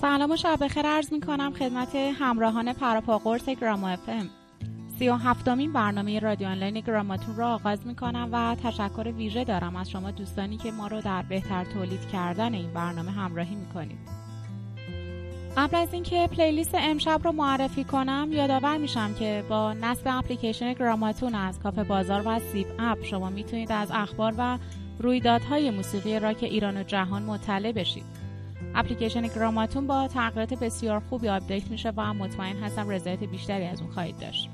سلام و شب بخیر. عرض می کنم خدمت همراهان پر و پا قرص گراما اف ام. سی و هفتمین برنامه رادیو آنلاین گراماتون را آغاز می کنم و تشکر ویژه دارم از شما دوستانی که ما رو در بهتر تولید کردن این برنامه همراهی می کنید. قبل از اینکه playlist امشب رو معرفی کنم یادآور میشم که با نصب اپلیکیشن گراماتون از کافه بازار و سیب اپ شما می‌تونید از اخبار و رویدادهای موسیقی راک ایران و جهان مطلع بشید. اپلیکیشن گراماتون با تغییرات بسیار خوبی آپدیت میشه و مطمئن هستم رضایت بیشتری از اون خواهید داشت.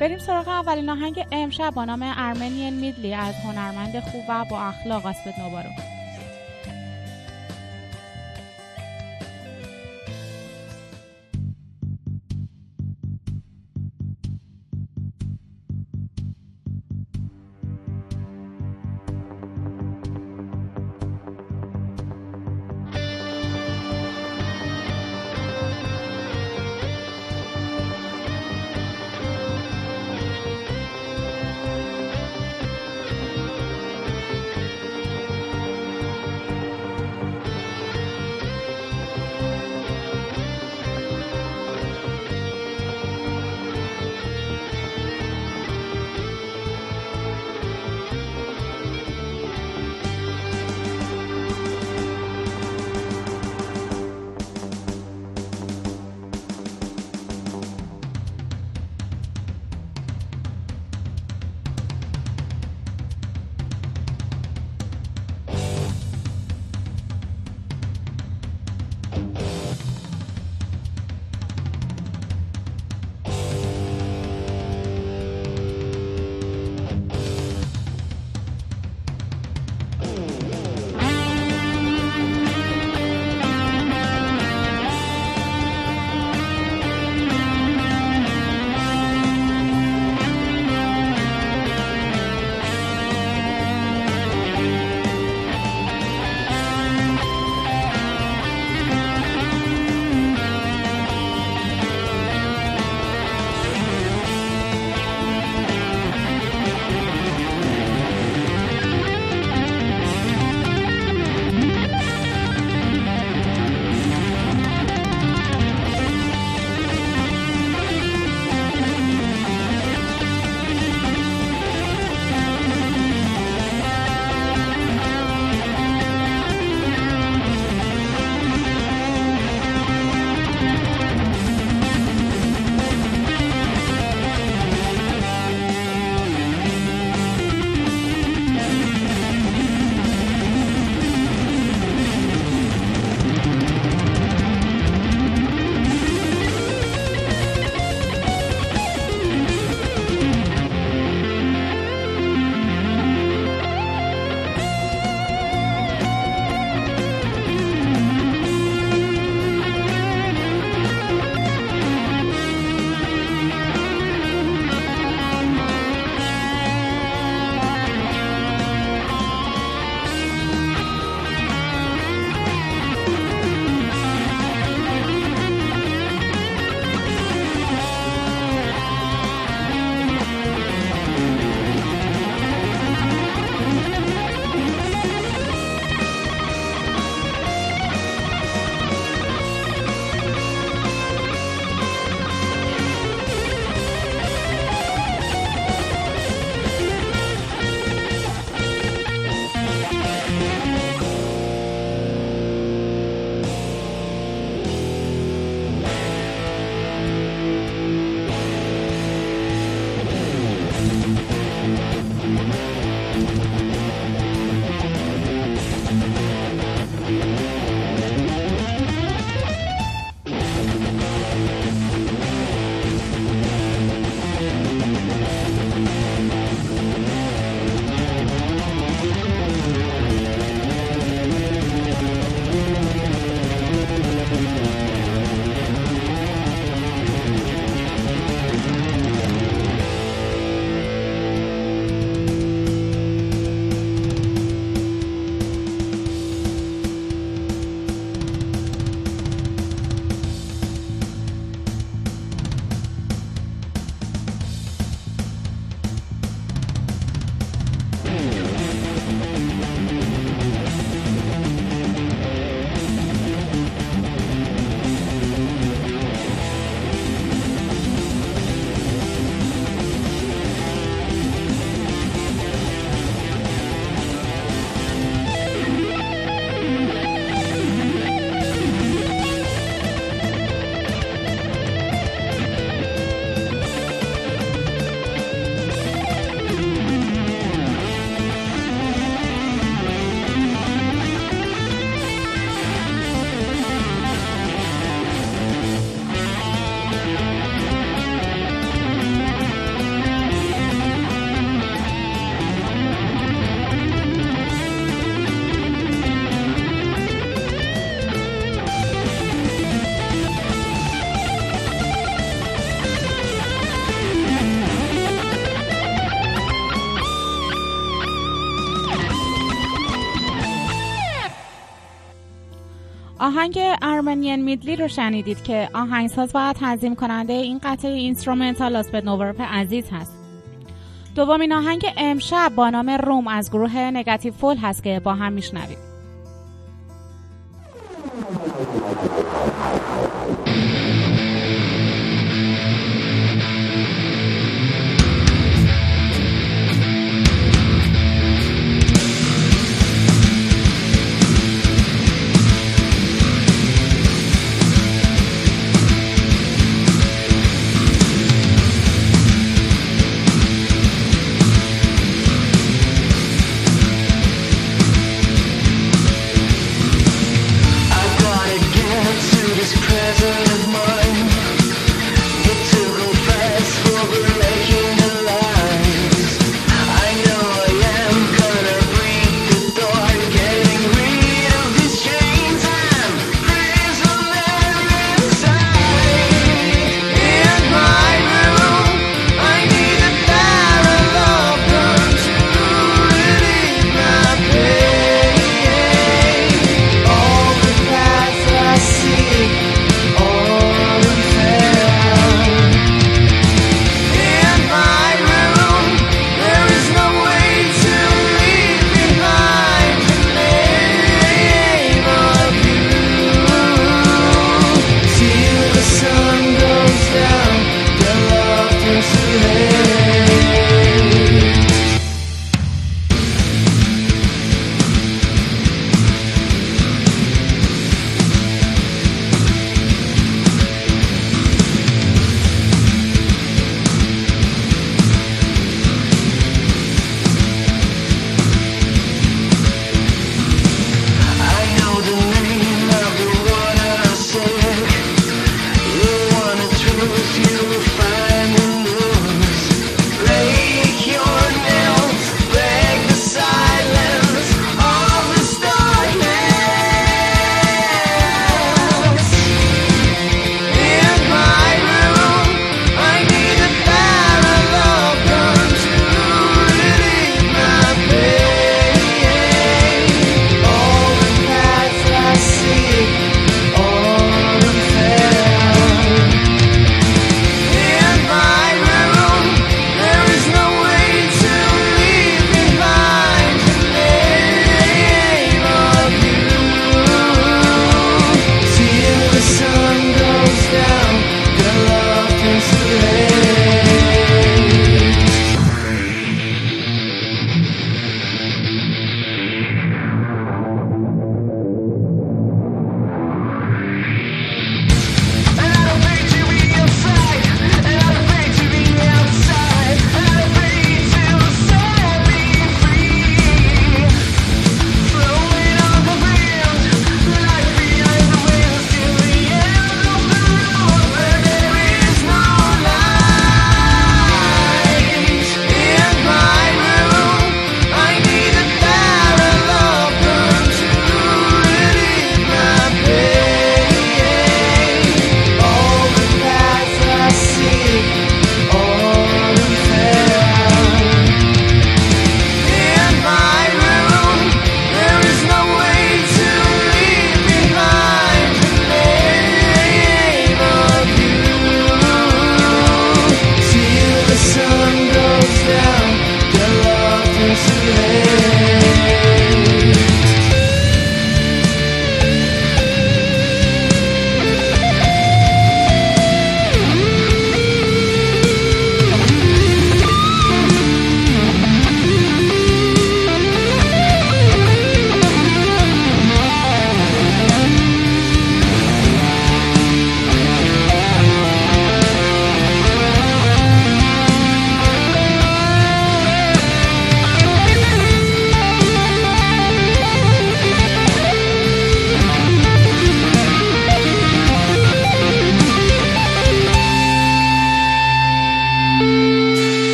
بریم سراغ اولین آهنگ امشب با نام Armenian Medley از هنرمند خوب و با اخلاق آسپت نوبارو آهنگ Armenian Medley رو شنیدید که آهنگساز و تنظیم کننده این قطعه instrumental آسپد نوورپ عزیز هست. دومین آهنگ امشب با نام روم از گروه نگاتیو فول هست که با هم میشنویم.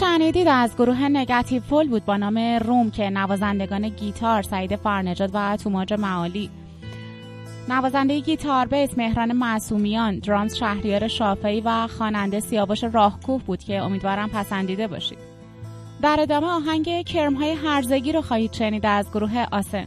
شنیدید از گروه نگاتیو فول بود با نام روم که نوازندگان گیتار سعید فرنجاد و توماج معالی. نوازنده گیتار بیس مهران معصومیان درامز شهریار شافعی و خواننده سیاوش راهکوه بود که امیدوارم پسندیده باشید. در ادامه آهنگ کرمهای هرزگی رو خواهید شنید از گروه آسن.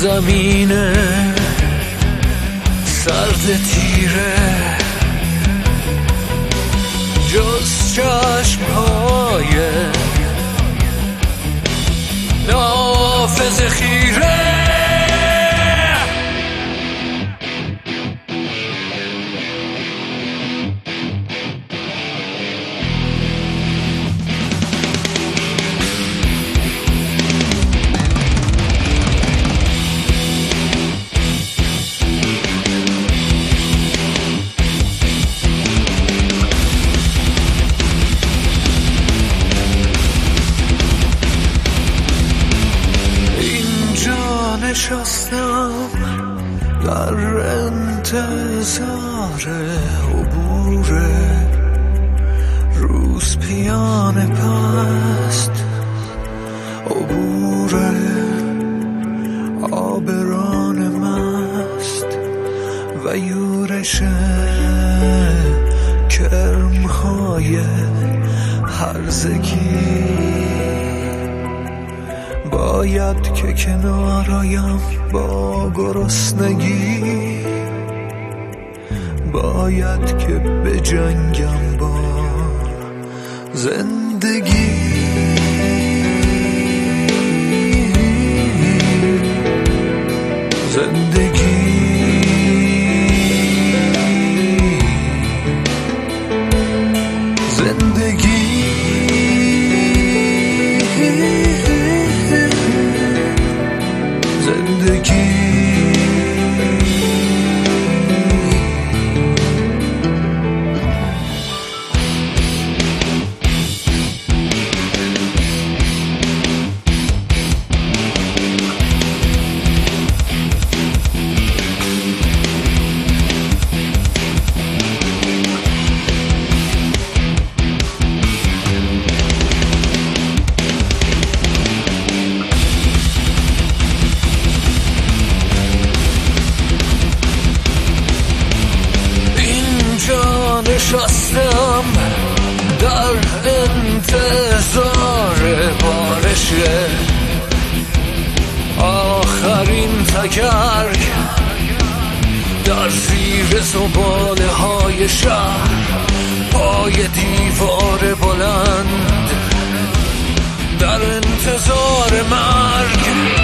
زمین سرد تیره. جز چشم های نافذ خیره. نشستم در انتظار عبور روز پیان پست. عبور آبران مست و یورش کرمهای هرزگی باید که کنارایم با گرسنگی. باید که به جنگم با زندگی. زندگی. نشستم در انتظار بارش. آخرین تکرگ در زیر زباله های شهر پای دیوار بلند. در انتظار مرگ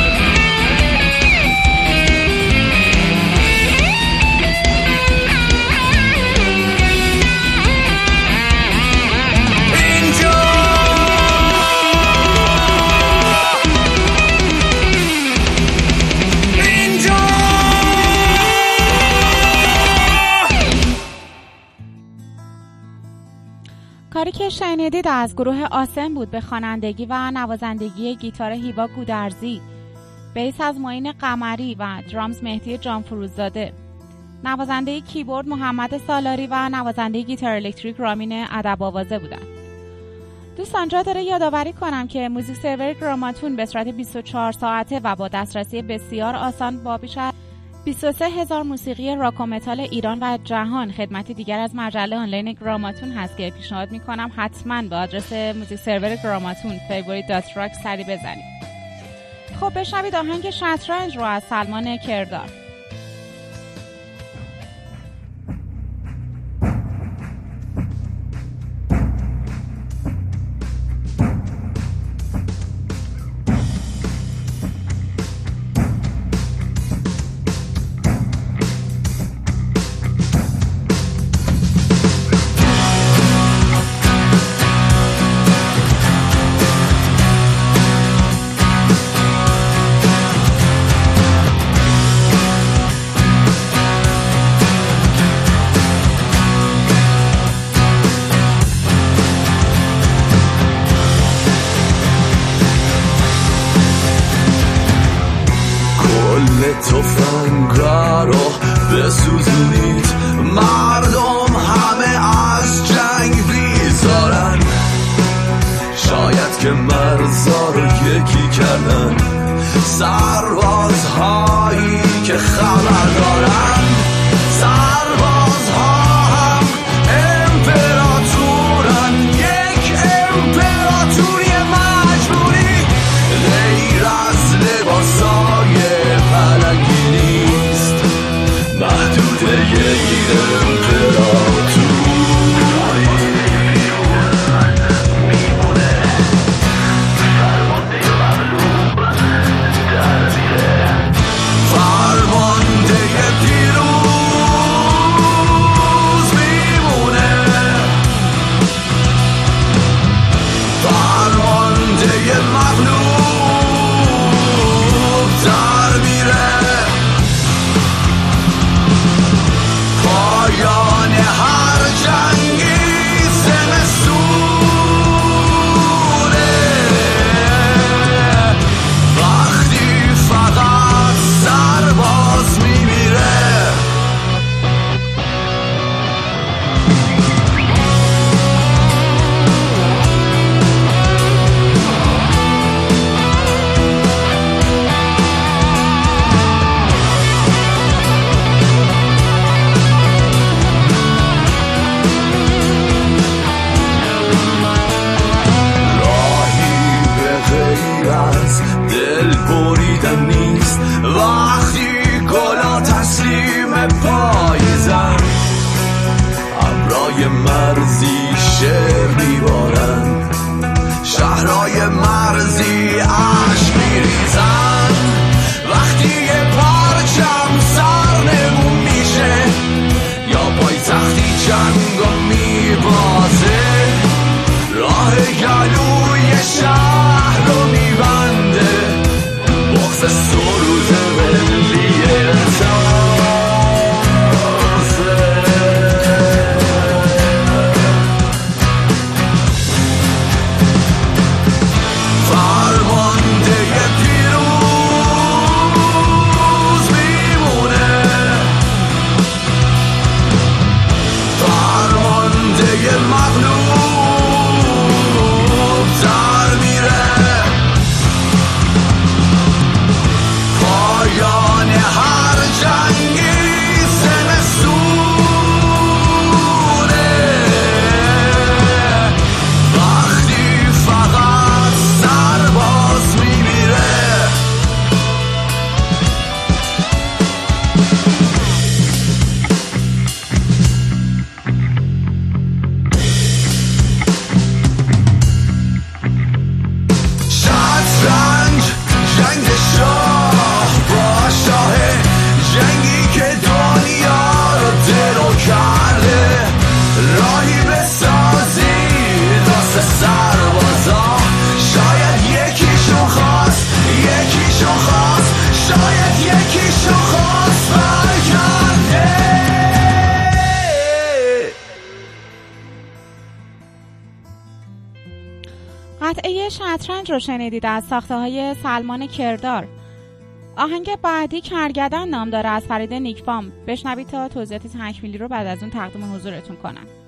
شنیدید از گروه آسم بود به خوانندگی و نوازندگی گیتار هیوا گودرزی. bass از معین قمری و drums مهدی جان فروززاده نوازنده کیبورد محمد سالاری و نوازنده گیتار الکتریک رامین ادب آوازه بودند. دوستان جا داره یادآوری کنم که music server گراماتون به صورت 24 ساعته و با دسترسی بسیار آسان با بیش از 23 هزار موسیقی راک و متال ایران و جهان. خدمت دیگر از مجله آنلاین گراماتون هست که پیشنهاد می‌کنم حتما به آدرس music server گراماتون favorite dot rock سری بزنید. خب بشنوید آهنگ شطرنج رو از سلمان کردار. شنیدید از ساخته های سلمان کردار. آهنگ بعدی کرگدن نام داره از فرید نیکبام بشنوید تا توضیحات تکمیلی رو بعد از اون تقدیم حضورتون کنم.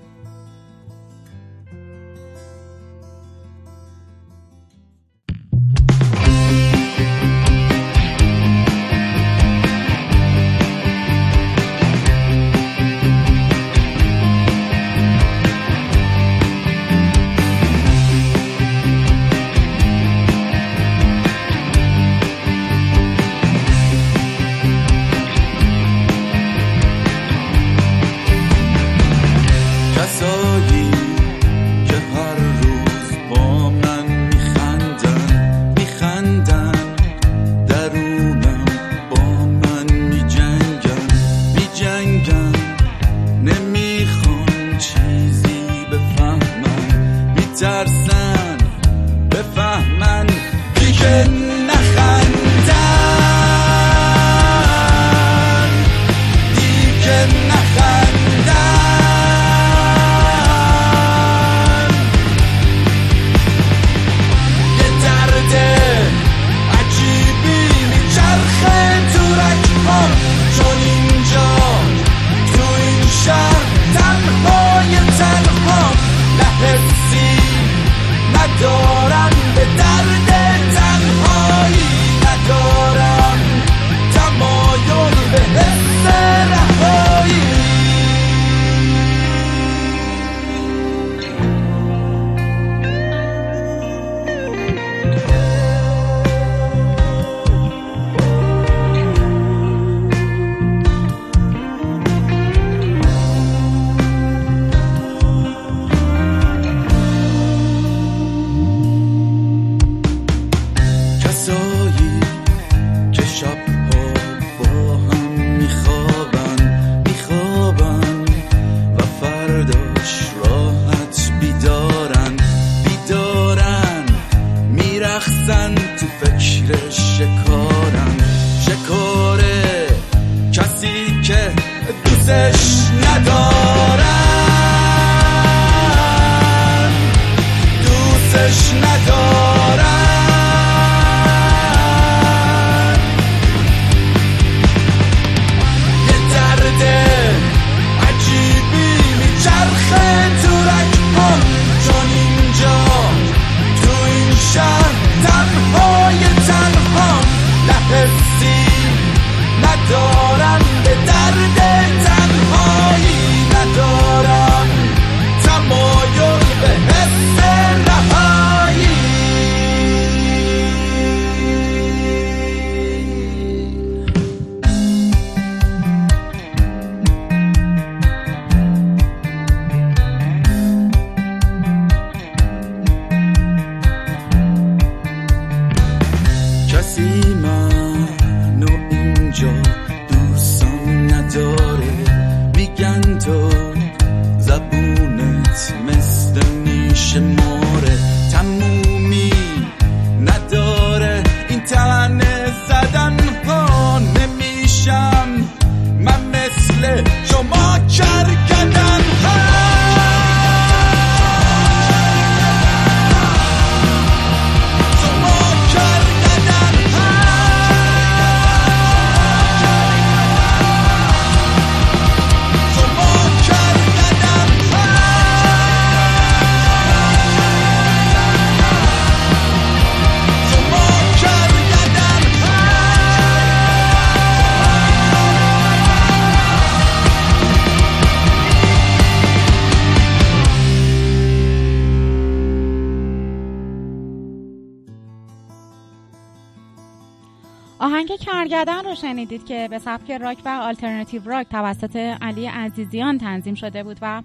شنیدید که به سبک راک و آلترناتیو راک توسط علی عزیزیان تنظیم شده بود و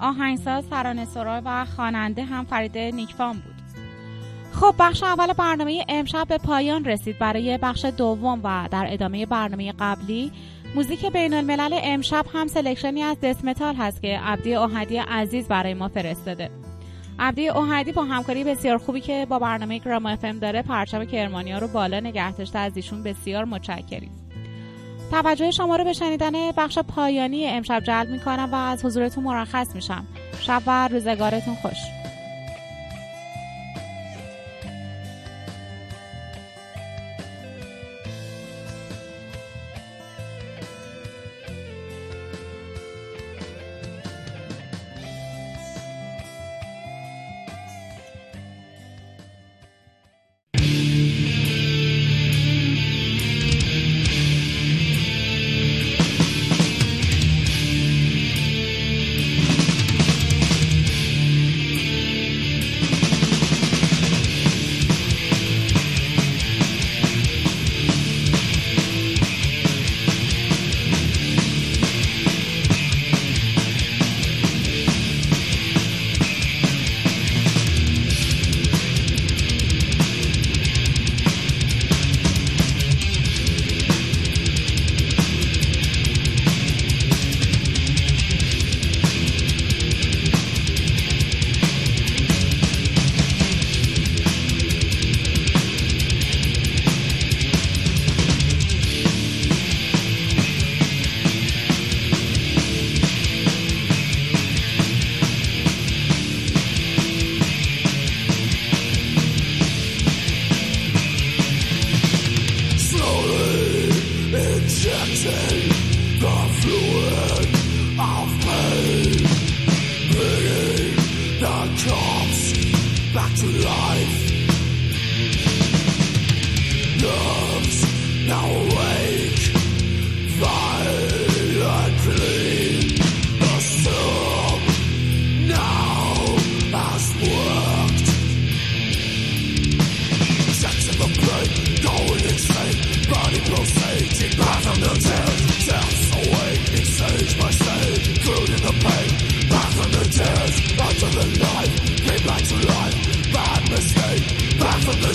آهنگساز ترانه سرا و خواننده هم فرید نیکفام بود. خب بخش اول برنامه امشب به پایان رسید. برای بخش دوم و در ادامه برنامه قبلی موزیک بین الملل امشب هم selection ی از death metal هست که عبدی اوهدی عزیز برای ما فرستاده. عبدی اوهدی با همکاری بسیار خوبی که با برنامه گراما اف ام داره پرچم کرمانیا رو بالا نگه داشته از ایشون بسیار متشکریم. توجه شما رو به شنیدن بخش پایانی امشب جلب می‌کنم و از حضورتون مرخص میشم. شب و روزگارتون خوش.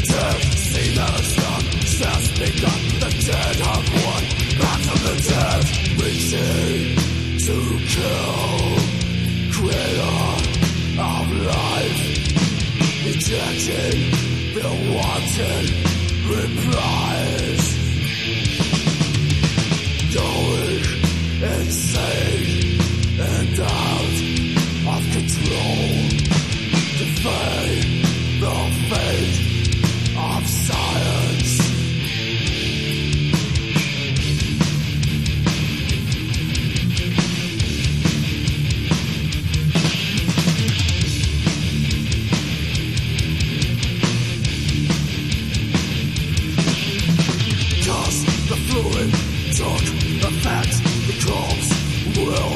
return begun The dead have won Back from the dead Reaching to kill of life fluid talk, the facts, the calls will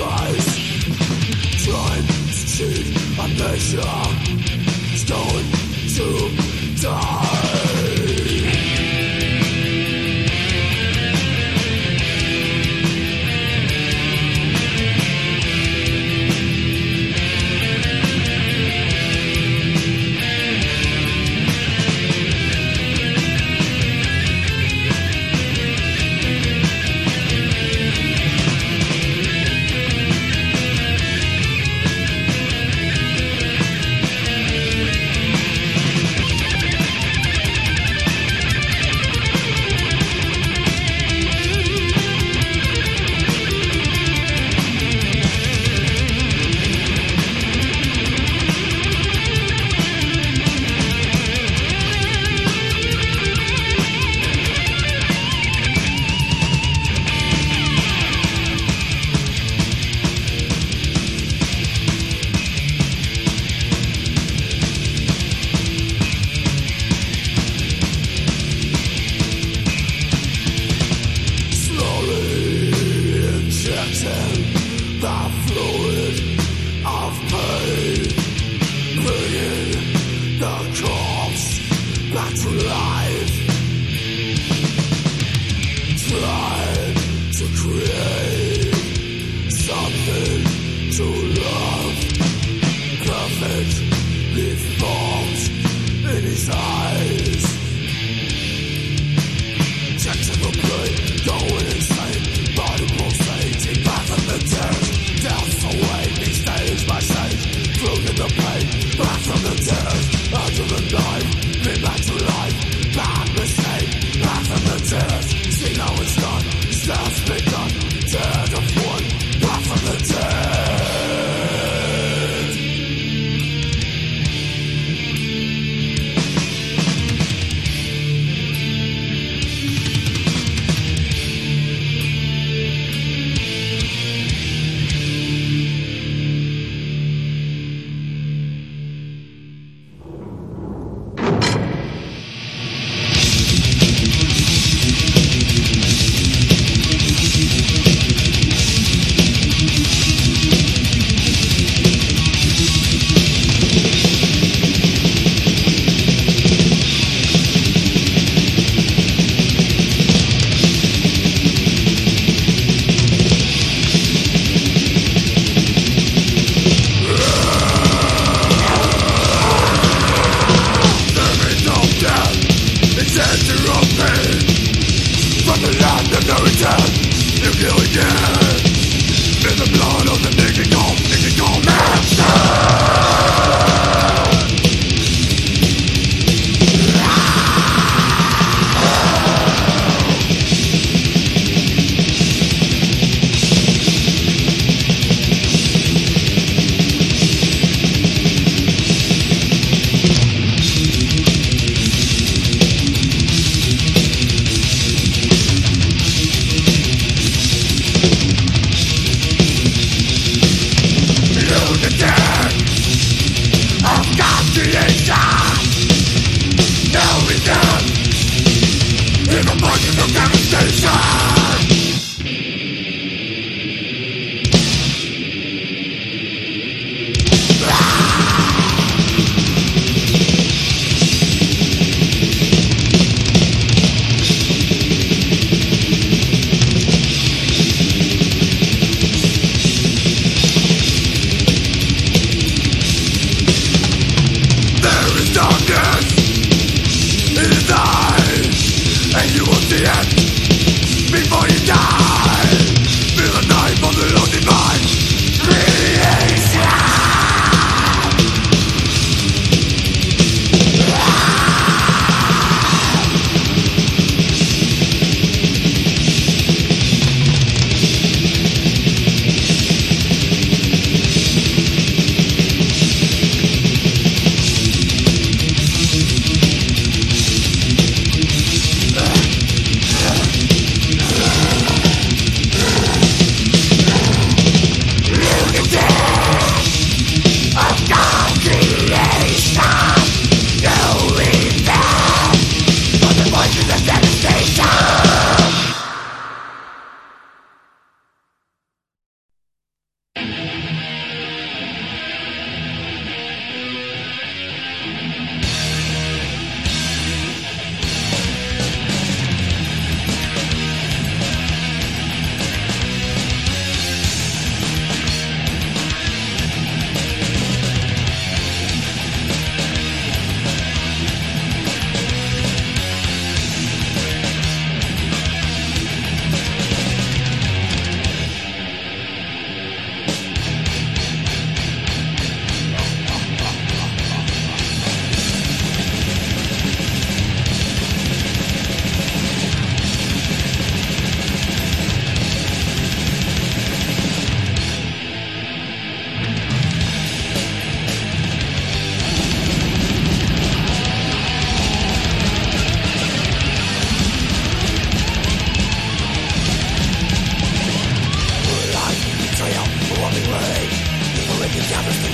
rise. Time to cheat a nation. to love. Perfect, deformed in his eyes.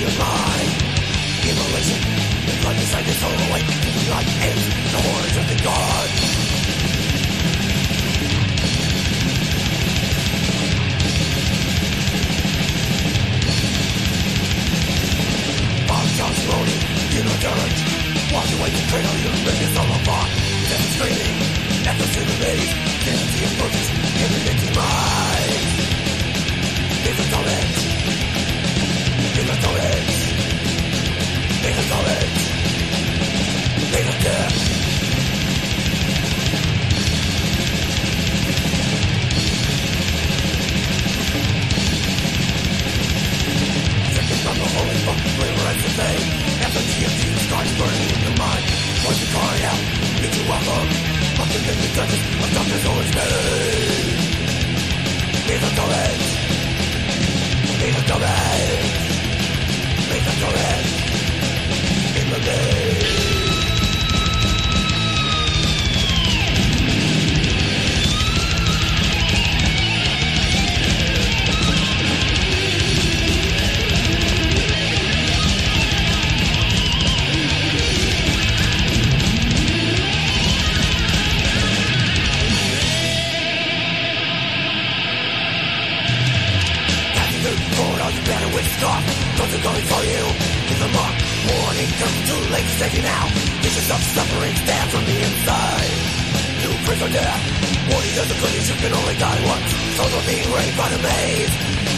goodbye. Immolation, the blood beside the soul awake. Light is the hordes of the gods. Bombshells loaded, you know dirt. Watch away you cradle, you're no more Warning comes too late, save you now Visions of suffering stand from the inside. New prisoner. Warning doesn't good, you can only die once. Souls are being raped by the maze.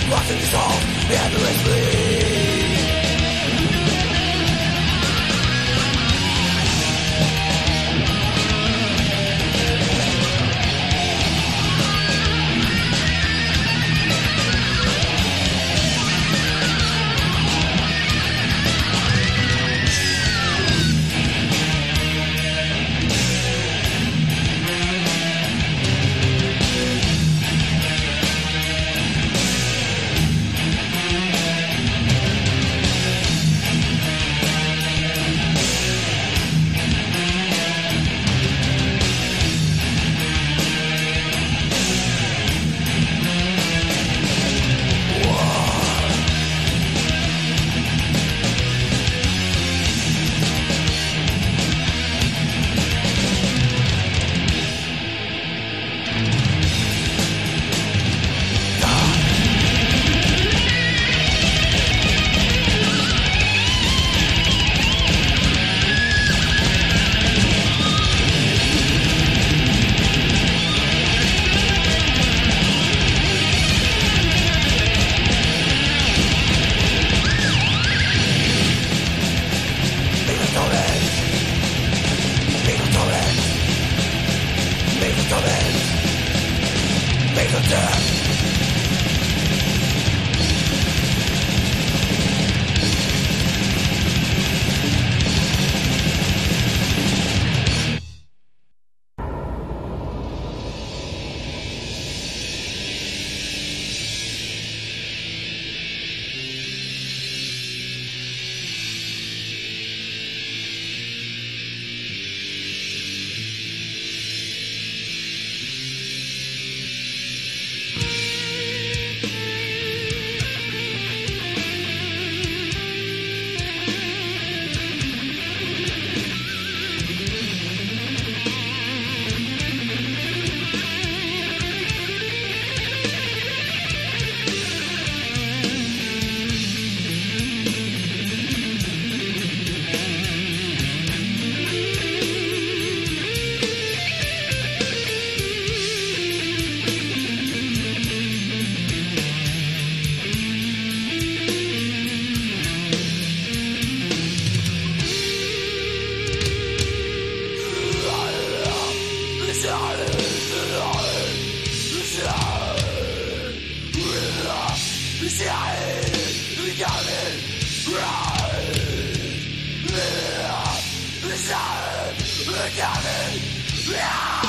Rotting dissolved, the endless bleed Becoming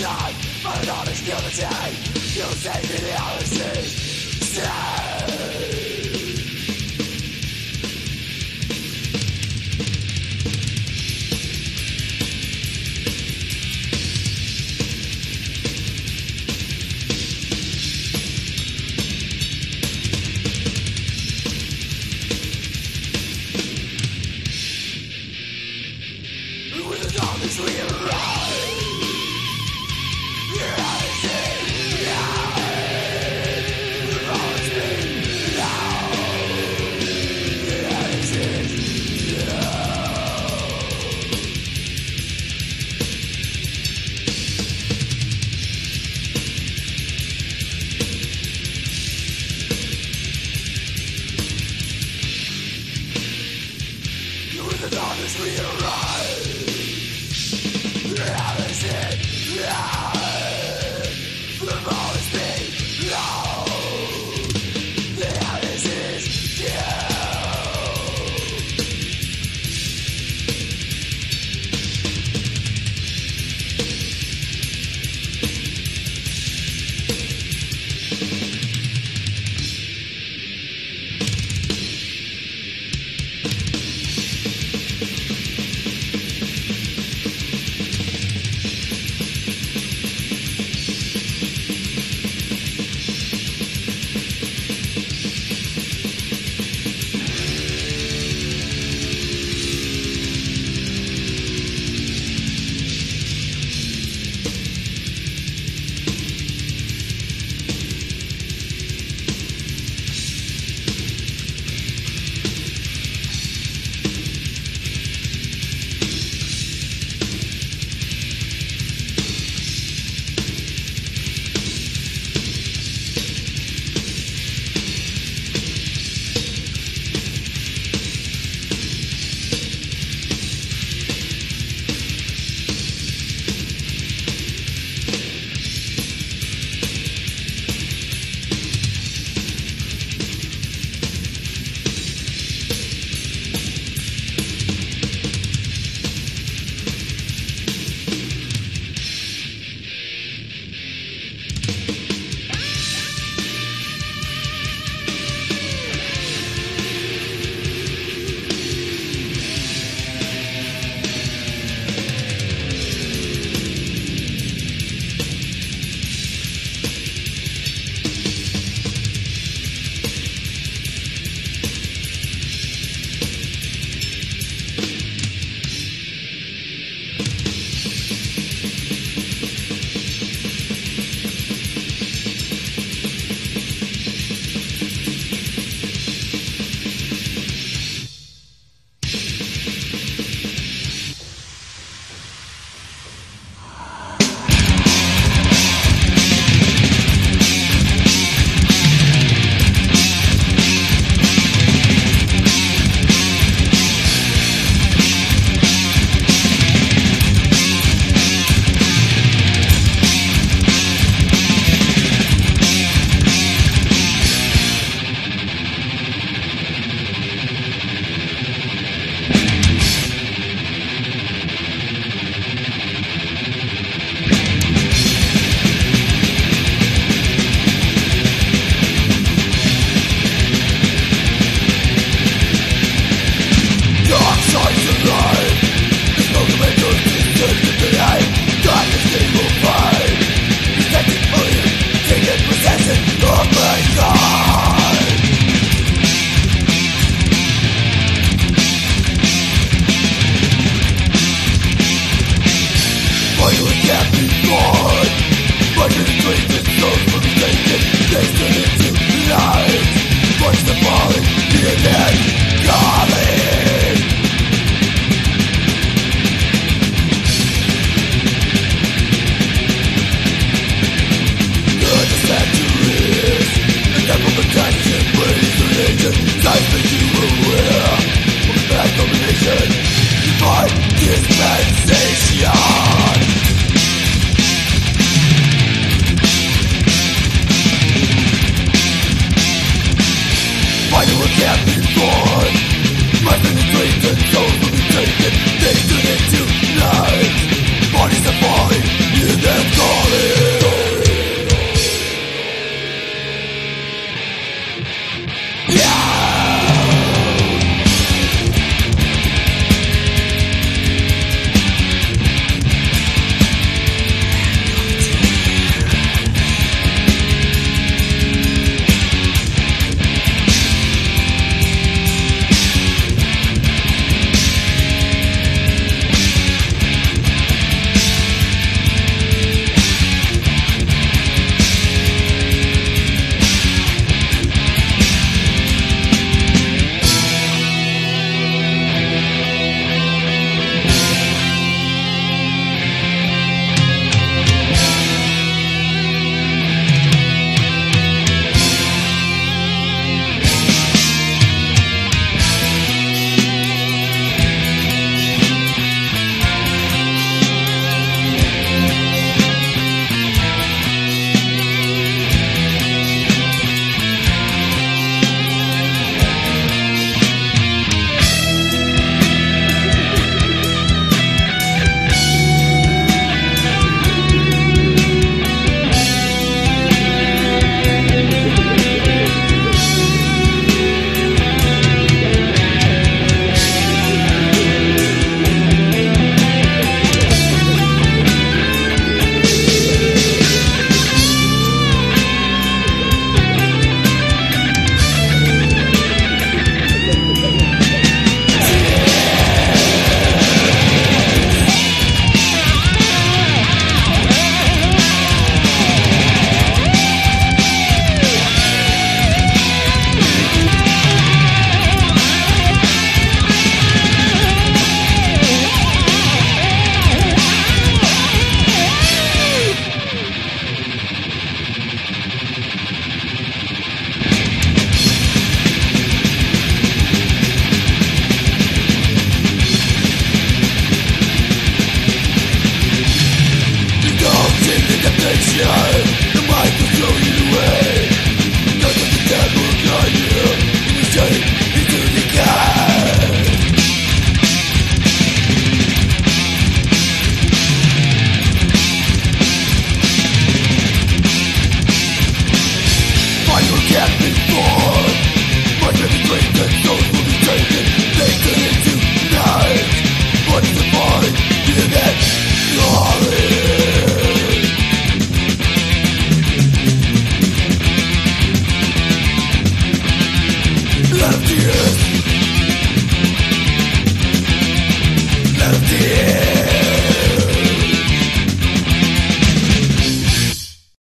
time for an honest guillotine Using reality. Stand